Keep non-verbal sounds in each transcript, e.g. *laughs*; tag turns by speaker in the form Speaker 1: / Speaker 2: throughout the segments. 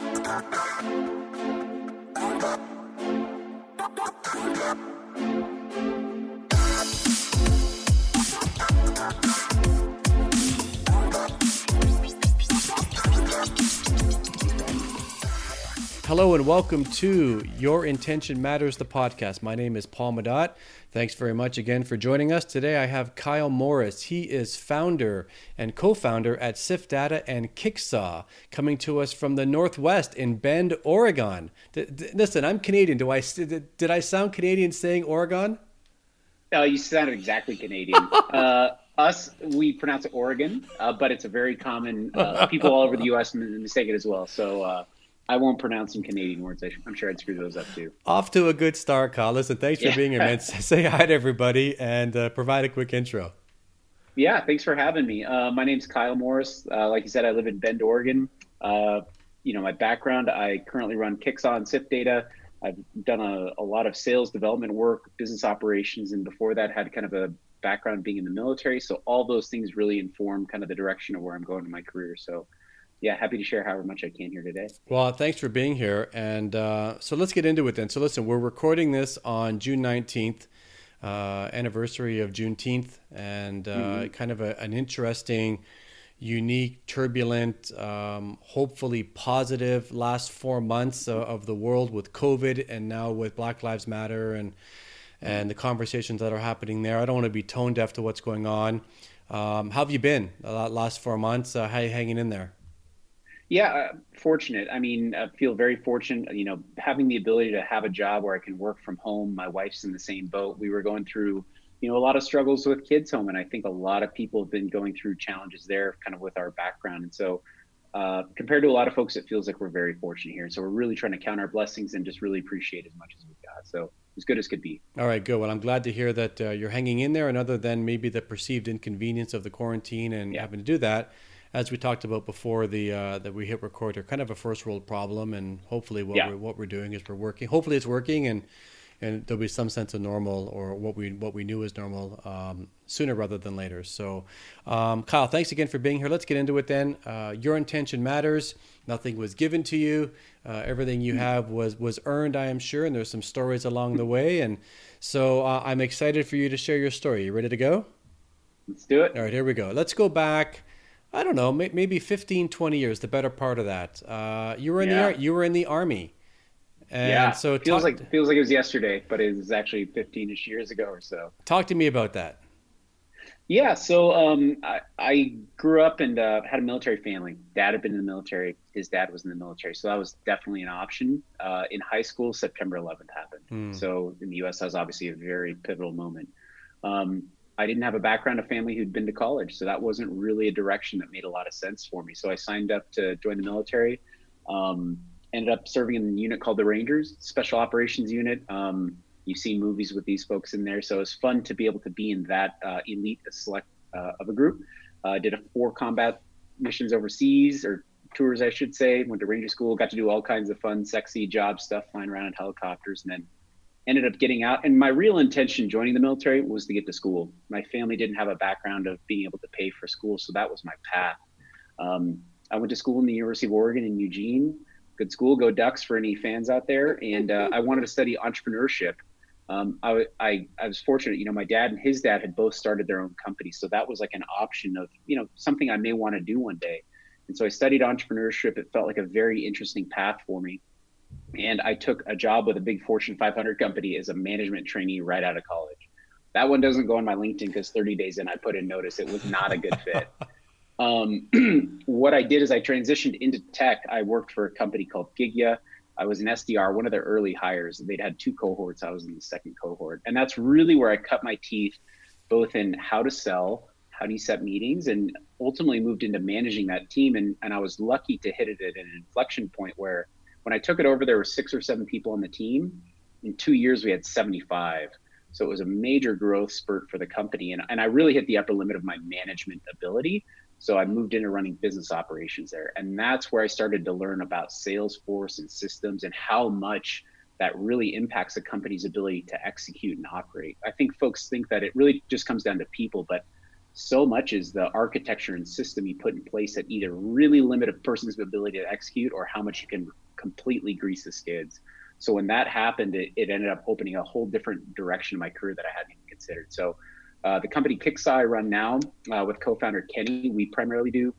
Speaker 1: Thank you. Hello and welcome to Your Intention Matters, the podcast. My name is Paul Madot. Thanks very much again for joining us. Today I have Kyle Morris. He is founder and co founder at Sift Data and Kicksaw, coming to us from the Northwest in Bend, Oregon. D- d- listen, I'm Canadian. Do I, did I sound Canadian saying Oregon?
Speaker 2: Oh, you sounded exactly Canadian. *laughs* uh, us, we pronounce it Oregon, uh, but it's a very common, uh, people all over the U.S. mistake it as well. So, uh, I won't pronounce some Canadian words. I'm sure I'd screw those up too.
Speaker 1: Off to a good start, Kyle. and thanks for being here, man. *laughs* *laughs* Say hi to everybody and uh, provide a quick intro.
Speaker 2: Yeah, thanks for having me. Uh, my name's Kyle Morris. Uh, like you said, I live in Bend, Oregon. Uh, you know, my background, I currently run and Sift Data. I've done a, a lot of sales development work, business operations, and before that had kind of a background being in the military. So all those things really inform kind of the direction of where I'm going in my career. So yeah, happy to share however much I can here today.
Speaker 1: Well, thanks for being here. And uh, so let's get into it then. So listen, we're recording this on June 19th, uh, anniversary of Juneteenth, and uh, mm-hmm. kind of a, an interesting, unique, turbulent, um, hopefully positive last four months of, of the world with COVID and now with Black Lives Matter and and the conversations that are happening there. I don't want to be tone deaf to what's going on. Um, how have you been the last four months? Uh, how are you hanging in there?
Speaker 2: Yeah, uh, fortunate. I mean, I feel very fortunate, you know, having the ability to have a job where I can work from home. My wife's in the same boat. We were going through, you know, a lot of struggles with kids home. And I think a lot of people have been going through challenges there kind of with our background. And so, uh, compared to a lot of folks, it feels like we're very fortunate here. So we're really trying to count our blessings and just really appreciate as much as we've got. So as good as could be.
Speaker 1: All right, good. Well, I'm glad to hear that uh, you're hanging in there. And other than maybe the perceived inconvenience of the quarantine and yeah. having to do that, as we talked about before the uh, that we hit record are kind of a first world problem, and hopefully what yeah. we're what we're doing is we're working. Hopefully it's working, and and there'll be some sense of normal or what we what we knew as normal um, sooner rather than later. So, um, Kyle, thanks again for being here. Let's get into it then. Uh, your intention matters. Nothing was given to you. Uh, everything you have was was earned, I am sure, and there's some stories along the way. And so uh, I'm excited for you to share your story. You ready to go?
Speaker 2: Let's do it.
Speaker 1: All right, here we go. Let's go back I don't know, maybe 15, 20 years, the better part of that. Uh, you were in yeah. the you were in the army.
Speaker 2: And yeah, so feels talk, like feels like it was yesterday, but it was actually 15ish years ago or so.
Speaker 1: Talk to me about that.
Speaker 2: Yeah, so um, I, I, grew up and uh, had a military family. Dad had been in the military. His dad was in the military, so that was definitely an option. Uh, in high school, September 11th happened. Mm. So in the U.S., that was obviously a very pivotal moment. Um, I didn't have a background of family who'd been to college, so that wasn't really a direction that made a lot of sense for me. So I signed up to join the military. Um, ended up serving in a unit called the Rangers, Special Operations Unit. Um, you've seen movies with these folks in there, so it was fun to be able to be in that uh, elite select uh, of a group. Uh, did a four combat missions overseas or tours, I should say. Went to Ranger School, got to do all kinds of fun, sexy job stuff, flying around in helicopters, and then ended up getting out. And my real intention joining the military was to get to school. My family didn't have a background of being able to pay for school, so that was my path. Um, I went to school in the University of Oregon in Eugene. Good school, go Ducks for any fans out there. *laughs* And uh, I wanted to study entrepreneurship. Um, I, I, I was fortunate, you know, my dad and his dad had both started their own company. So that was like an option of, you know, something I may want to do one day. And so I studied entrepreneurship. It felt like a very interesting path for me and I took a job with a big Fortune 500 company as a management trainee right out of college. That one doesn't go on my LinkedIn because 30 days in, I put in notice it was not a good fit. *laughs* um, *clears throat* what I did is I transitioned into tech. I worked for a company called Gigya. I was an SDR, one of their early hires. They'd had two cohorts. I was in the second cohort. And that's really where I cut my teeth, both in how to sell, how do you set meetings, and ultimately moved into managing that team. And, and I was lucky to hit it at an inflection point where – when I took it over, there were six or seven people on the team. In two years, we had 75. So it was a major growth spurt for the company. And, and I really hit the upper limit of my management ability. So I moved into running business operations there. And that's where I started to learn about Salesforce and systems and how much that really impacts a company's ability to execute and operate. I think folks think that it really just comes down to people, but so much is the architecture and system you put in place that either really limit a person's ability to execute or how much you can completely grease the skids. So when that happened, it, it ended up opening a whole different direction in my career that I hadn't even considered. So uh, the company Kicksaw I run now uh, with co-founder Kenny, we primarily do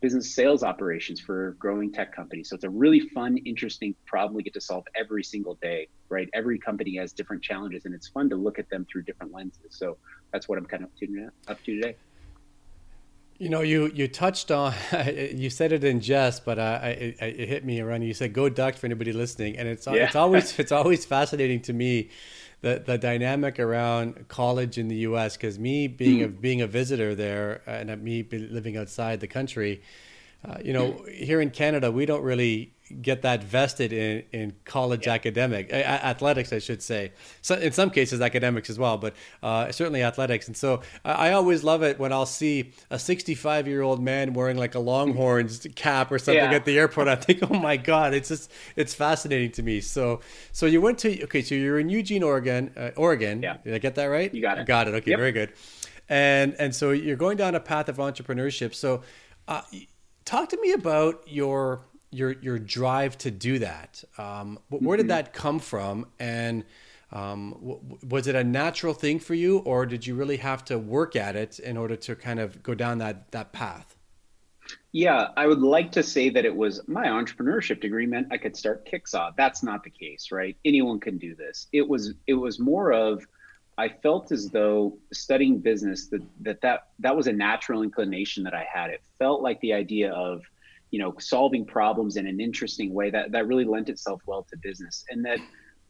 Speaker 2: business sales operations for growing tech companies. So it's a really fun, interesting problem we get to solve every single day, right? Every company has different challenges, and it's fun to look at them through different lenses. So that's what I'm kind of up to, up to today.
Speaker 1: You know, you you touched on *laughs* you said it in jest, but uh, it, it hit me around. You said "Go Ducks" for anybody listening, and it's yeah. it's always *laughs* it's always fascinating to me the the dynamic around college in the U.S. Because me being mm. a being a visitor there and me living outside the country, uh, you know, here in Canada we don't really get that vested in, in college yeah. academic athletics, I should say. So in some cases, academics as well, but uh, certainly athletics. And so I, I, always love it when I'll see a 65 year old man wearing like a Longhorns cap or something yeah. at the airport. I think, oh my god, it's just it's fascinating to me. So so you went to okay, so you're in Eugene, Oregon. Uh, Oregon.
Speaker 2: Yeah.
Speaker 1: Did I get that right?
Speaker 2: You got it.
Speaker 1: Got it. Okay, yep. very good. And and so you're going down a path of entrepreneurship. So. Uh, talk to me about your your your drive to do that. Um, where did mm-hmm. that come from, and um, w- was it a natural thing for you, or did you really have to work at it in order to kind of go down that that path?
Speaker 2: Yeah, I would like to say that it was my entrepreneurship degree meant I could start Kicksaw. That's not the case, right? Anyone can do this. It was it was more of I felt as though studying business that that that, that was a natural inclination that I had. It felt like the idea of you know solving problems in an interesting way that that really lent itself well to business and that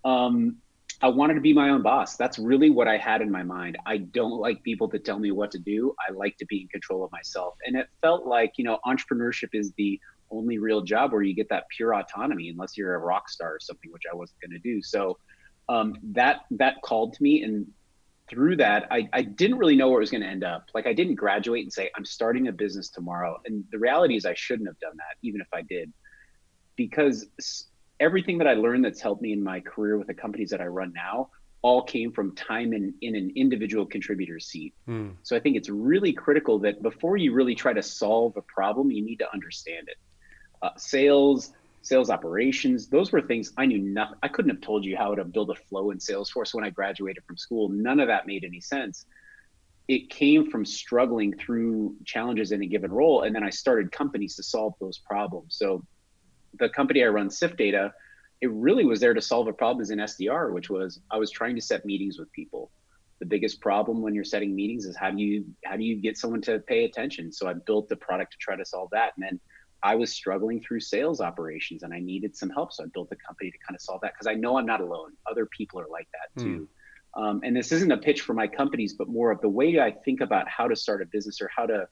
Speaker 2: um, I wanted to be my own boss. That's really what I had in my mind. I don't like people to tell me what to do. I like to be in control of myself. And it felt like, you know, entrepreneurship is the only real job where you get that pure autonomy, unless you're a rock star or something, which I wasn't going to do. So um, that that called to me, and through that, I, I didn't really know where it was going to end up. Like I didn't graduate and say, I'm starting a business tomorrow. And the reality is I shouldn't have done that, even if I did, because everything that I learned that's helped me in my career with the companies that I run now all came from time in, in an individual contributor seat. Hmm. So I think it's really critical that before you really try to solve a problem, you need to understand it. Uh, sales, sales operations. Those were things I knew nothing. I couldn't have told you how to build a flow in Salesforce when I graduated from school. None of that made any sense. It came from struggling through challenges in a given role, and then I started companies to solve those problems. So, the company I run, Sift Data, it really was there to solve a problem as an SDR, which was I was trying to set meetings with people. The biggest problem when you're setting meetings is how do you how do you get someone to pay attention? So I built the product to try to solve that, and then I was struggling through sales operations and I needed some help. So I built a company to kind of solve that because I know I'm not alone. Other people are like that too. Mm. Um, and this isn't a pitch for my companies, but more of the way I think about how to start a business or how to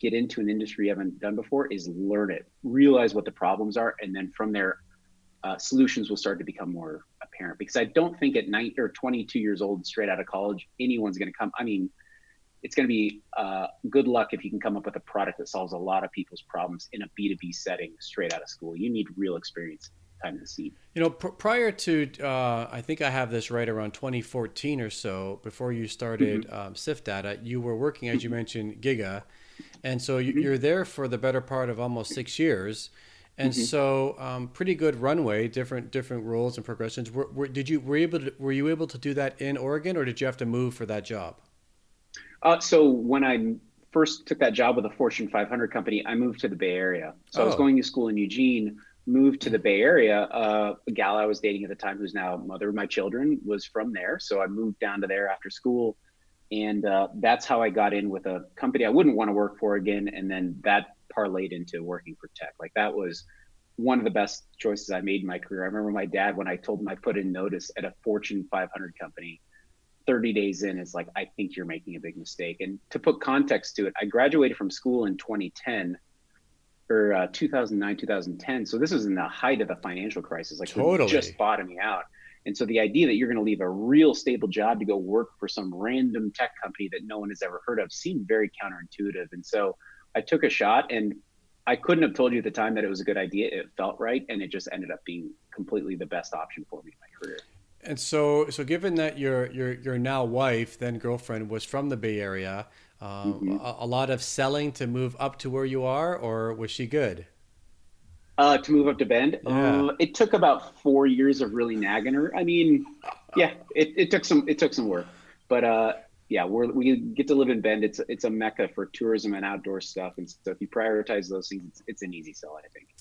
Speaker 2: get into an industry you haven't done before is learn it, realize what the problems are, and then from there, uh, solutions will start to become more apparent. Because I don't think at 19 or 22 years old, straight out of college, anyone's going to come. I mean, it's going to be uh, good luck if you can come up with a product that solves a lot of people's problems in a B2B setting straight out of school. You need real experience time to see.
Speaker 1: You know, pr- prior to, uh, I think I have this right around 2014 or so, before you started mm-hmm. um, Sift Data, you were working, as you mm-hmm. mentioned, Gigya. And so mm-hmm. there for the better part of almost six years. And mm-hmm. so, um, pretty good runway, different different roles and progressions. Were, were, did you were able to, were you able to do that in Oregon, or did you have to move for that job?
Speaker 2: Uh, so when I first took that job with a Fortune 500 company, I moved to the Bay Area. So oh. I was oh. going to school in Eugene, moved to the Bay Area. Uh, a gal I was dating at the time, who's now mother of my children, was from there. So I moved down to there after school. And uh, that's how I got in with a company I wouldn't want to work for again. And then that parlayed into working for tech. Like that was one of the best choices I made in my career. I remember my dad, when I told him I put in notice at a Fortune 500 company, 30 days in is like, I think you're making a big mistake. And to put context to it, I graduated from school in 2010 or uh, 2009, 2010. So this was in the height of the financial crisis, like
Speaker 1: totally.
Speaker 2: just bottoming out. And so the idea that you're going to leave a real stable job to go work for some random tech company that no one has ever heard of seemed very counterintuitive. And so I took a shot and I couldn't have told you at the time that it was a good idea. It felt right. And it just ended up being completely the best option for me in my career.
Speaker 1: And so, so given that your your your now wife, then girlfriend, was from the Bay Area, Uh, mm-hmm. a, a, lot of selling to move up to where you are, or was she good?
Speaker 2: Uh, to move up to Bend, yeah. uh, it took about four years of really nagging her. I mean, yeah, it, it took some it took some work, but uh, yeah, we're, we get to live in Bend. It's it's a mecca for tourism and outdoor stuff, and so if you prioritize those things, it's, it's an easy sell, I think.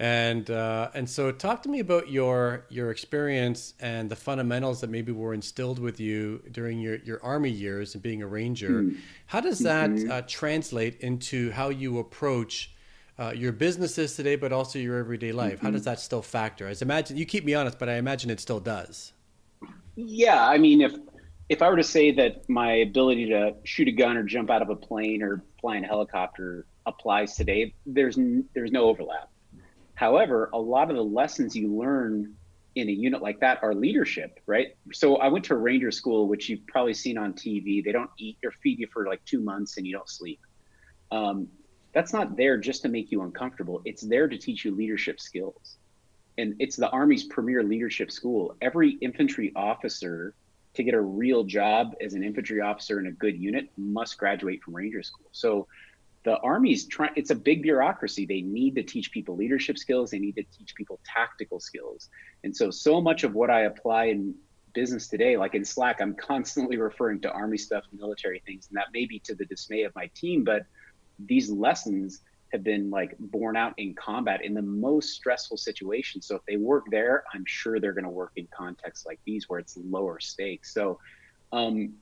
Speaker 1: And uh, and so, talk to me about your your experience and the fundamentals that maybe were instilled with you during your, your army years and being a ranger. Mm. How does that mm-hmm. uh, translate into how you approach uh, your businesses today, but also your everyday life? Mm-hmm. How does that still factor? As imagine you keep me honest, but I imagine it still does.
Speaker 2: Yeah, I mean, if if I were to say that my ability to shoot a gun or jump out of a plane or fly in a helicopter applies today, there's n- there's no overlap. However, a lot of the lessons you learn in a unit like that are leadership, right? So I went to ranger school, which you've probably seen on TV. They don't eat or feed you for like two months and you don't sleep. Um, that's not there just to make you uncomfortable. It's there to teach you leadership skills. And it's the Army's premier leadership school. Every infantry officer to get a real job as an infantry officer in a good unit must graduate from ranger school. So the army's trying it's a big bureaucracy. They need to teach people leadership skills. They need to teach people tactical skills. And so so much of what i apply in business today like in slack i'm constantly *laughs* referring to army stuff military things and that may be to the dismay of my team but these lessons have been like borne out in combat in the most stressful situations so if they work there i'm sure they're going to work in contexts like these where it's lower stakes. So um,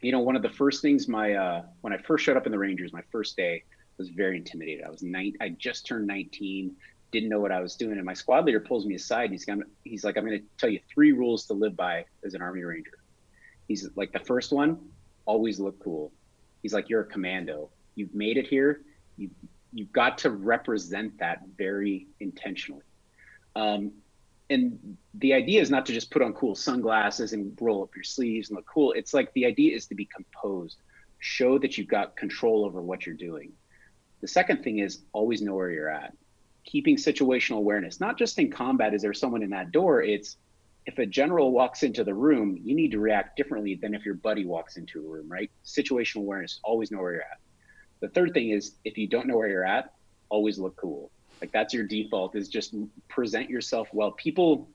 Speaker 2: you know, one of the first things my uh, when I first showed up in the Rangers, my first day was very intimidated. I was nine, I just turned 19, didn't know what I was doing, and my squad leader pulls me aside. He's going he's like, I'm going to tell you three rules to live by as an Army Ranger. He's like, the first one, always look cool. He's like, you're a commando. You've made it here. You you've got to represent that very intentionally. Um, and the idea is not to just put on cool sunglasses and roll up your sleeves and look cool. It's like the idea is to be composed, show that you've got control over what you're doing. The second thing is always know where you're at. Keeping situational awareness, not just in combat, is there someone in that door? It's if a general walks into the room, you need to react differently than if your buddy walks into a room, right? Situational awareness, always know where you're at. The third thing is if you don't know where you're at, always look cool. Like that's your default is just present yourself well. People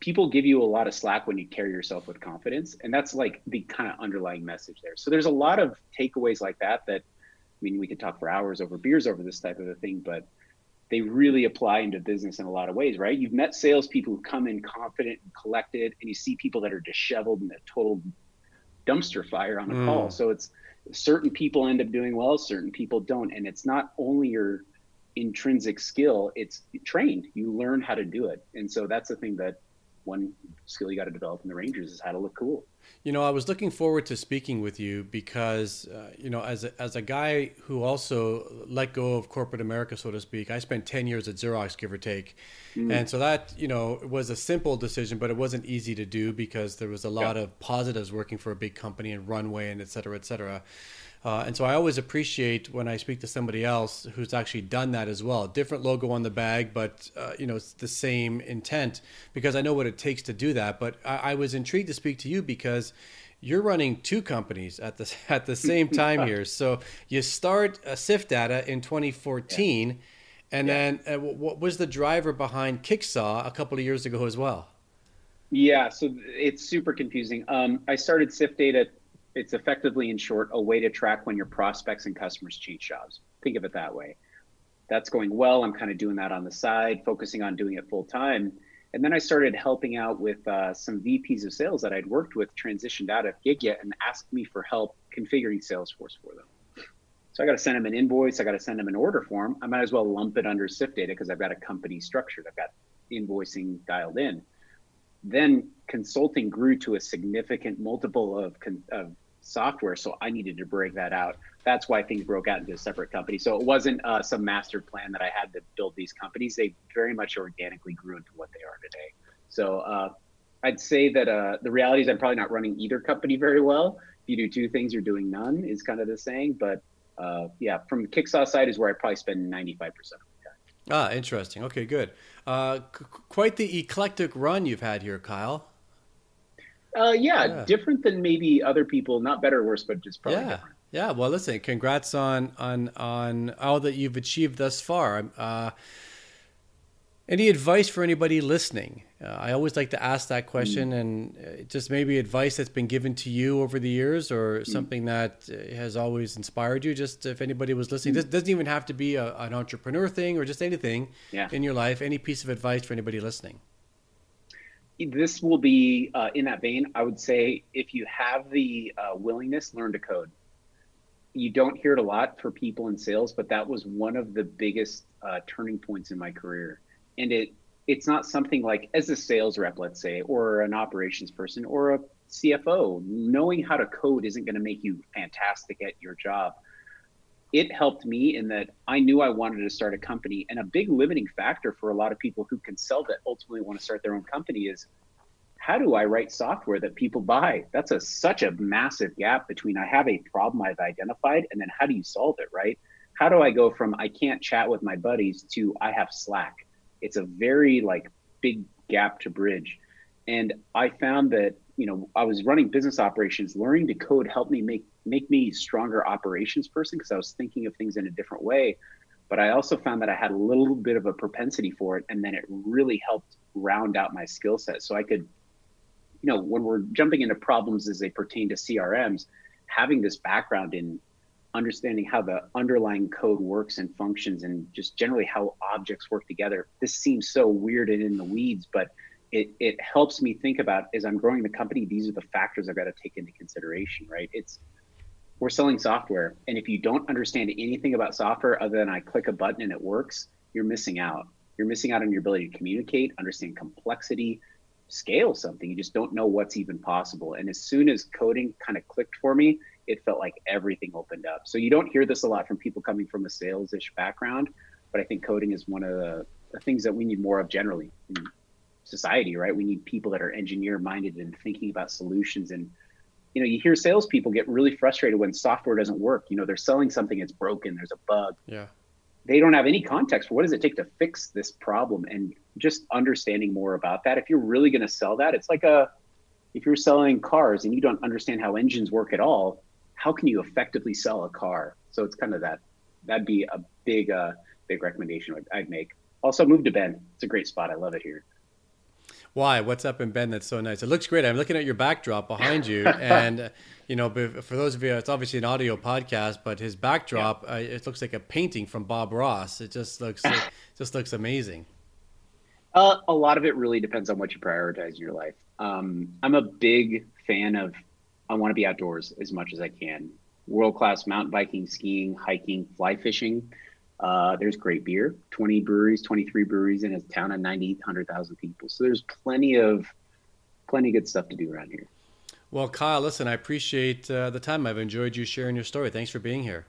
Speaker 2: people give you a lot of slack when you carry yourself with confidence and that's like the kind of underlying message there so there's a lot of takeaways like that that i mean we could talk for hours over beers over this type of a thing but they really apply into business in a lot of ways right you've met salespeople who come in confident and collected and you see people that are disheveled and a total dumpster fire on a mm. call so it's certain people end up doing well certain people don't and it's not only your intrinsic skill it's trained. You learn how to do it. And so that's the thing that one skill you got to develop in the rangers is how to look cool.
Speaker 1: You know i was looking forward to speaking with you because uh, you know as a, as a guy who also let go of corporate america so to speak i spent 10 years at xerox give or take. Mm. and so that you know was a simple decision but it wasn't easy to do because there was a lot yeah. of positives working for a big company and runway and et cetera et cetera uh, and so I always appreciate when I speak to somebody else who's actually done that as well. Different logo on the bag, but uh, you know it's the same intent because I know what it takes to do that. But I, I was intrigued to speak to you because you're running two companies at the *laughs* at the *laughs* same time here. So you start uh, Sift Data in 2014, yeah. and yeah. then uh, what was the driver behind Kicksaw a couple of years ago as well?
Speaker 2: Yeah, so it's super confusing. Um, I started Sift Data it's effectively, in short, a way to track when your prospects and customers change jobs. Think of it that way. That's going well. I'm kind of doing that on the side, focusing on doing it full time. And then I started helping out with uh, some VPs of sales that I'd worked with, transitioned out of Gigya, and asked me for help configuring Salesforce for them. So I got to send them an invoice. I got to send them an order form. I might as well lump it under sift data because I've got a company structured. I've got invoicing dialed in. Then consulting grew to a significant multiple of, of software. So I needed to break that out. That's why things broke out into a separate company. So it wasn't uh, some master plan that I had to build these companies. They very much organically grew into what they are today. So uh, I'd say that uh, the reality is I'm probably not running either company very well. If you do two things, you're doing none is kind of the saying. But uh, yeah, from Kicksaw side is where I probably spend 95% of my time.
Speaker 1: Ah, interesting. Okay, good. Uh, quite the eclectic run you've had here, Kyle.
Speaker 2: Uh, yeah, yeah, different than maybe other people. Not better or worse, but just probably yeah. different.
Speaker 1: Yeah, well, listen, congrats on on on all that you've achieved thus far. Uh, any advice for anybody listening? Uh, I always like to ask that question, mm. and uh, just maybe advice that's been given to you over the years, or mm. something that uh, has always inspired you. Just if anybody was listening, mm. this doesn't even have to be a, an entrepreneur thing, or just anything yeah. in your life. Any piece of advice for anybody listening?
Speaker 2: This will be uh, in that vein. I would say if you have the uh, willingness, learn to code. You don't hear it a lot for people in sales, but that was one of the biggest uh, turning points in my career and it it's not something like as a sales rep let's say or an operations person or a cfo knowing how to code isn't going to make you fantastic at your job it helped me in that i knew i wanted to start a company. And a big limiting factor for a lot of people who can sell that ultimately want to start their own company is how do i write software that people buy? That's a such a massive gap between i have a problem i've identified and then how do you solve it right? How do i go from i can't chat with my buddies to i have slack? It's a very like big gap to bridge. And I found that, you know, I was running business operations, learning to code helped me make make me stronger operations person because I was thinking of things in a different way. But I also found that I had a little bit of a propensity for it. And then it really helped round out my skill set. So I could, you know, when we're jumping into problems as they pertain to CRMs, having this background in understanding how the underlying code works and functions and just generally how objects work together. This seems so weird and in the weeds, but it, it helps me think about as I'm growing the company, these are the factors I've got to take into consideration, right? It's we're selling software. And if you don't understand anything about software other than I click a button and it works, you're missing out. You're missing out on your ability to communicate, understand complexity, scale something. You just don't know what's even possible. And as soon as coding kind of clicked for me, it felt like everything opened up. So you don't hear this a lot from people coming from a sales ish background, but I think coding is one of the, the, things that we need more of generally in society, right? We need people that are engineer minded and thinking about solutions. And, you know, you hear salespeople get really frustrated when software doesn't work. You know, they're selling something, it's broken, there's a bug.
Speaker 1: Yeah.
Speaker 2: They don't have any context for what does it take to fix this problem and just understanding more about that. If you're really going to sell that, it's like a, if you're selling cars and you don't understand how engines work at all, how can you effectively sell a car? So it's kind of that. That'd be a big, uh, big recommendation I'd make. Also, move to Bend. It's a great spot. I love it here.
Speaker 1: Why? What's up in Bend? that's so nice? It looks great. I'm looking at your backdrop behind you, *laughs* and you know, for those of you, it's obviously an audio podcast, but his backdrop, yeah. uh, it looks like a painting from Bob Ross. It just looks, *laughs* it just looks amazing.
Speaker 2: Uh, a lot of it really depends on what you prioritize in your life. Um, I'm a big fan of I want to be outdoors as much as I can. World class mountain biking, skiing, hiking, fly fishing. Uh, there's great beer, 20 breweries, 23 breweries in a town of 90, 100,000 people. So there's plenty of plenty of good stuff to do around here.
Speaker 1: Well, Kyle, listen, I appreciate uh, the time. I've enjoyed you sharing your story. Thanks for being here.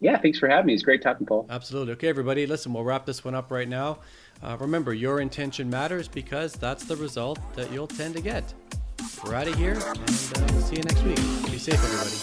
Speaker 2: Yeah, thanks for having me. It's great talking, Paul.
Speaker 1: Absolutely. Okay, everybody, listen, we'll wrap this one up right now. Uh, remember, your intention matters because that's the result that you'll tend to get. We're out of here, and uh, we'll see you next week. Be safe, everybody.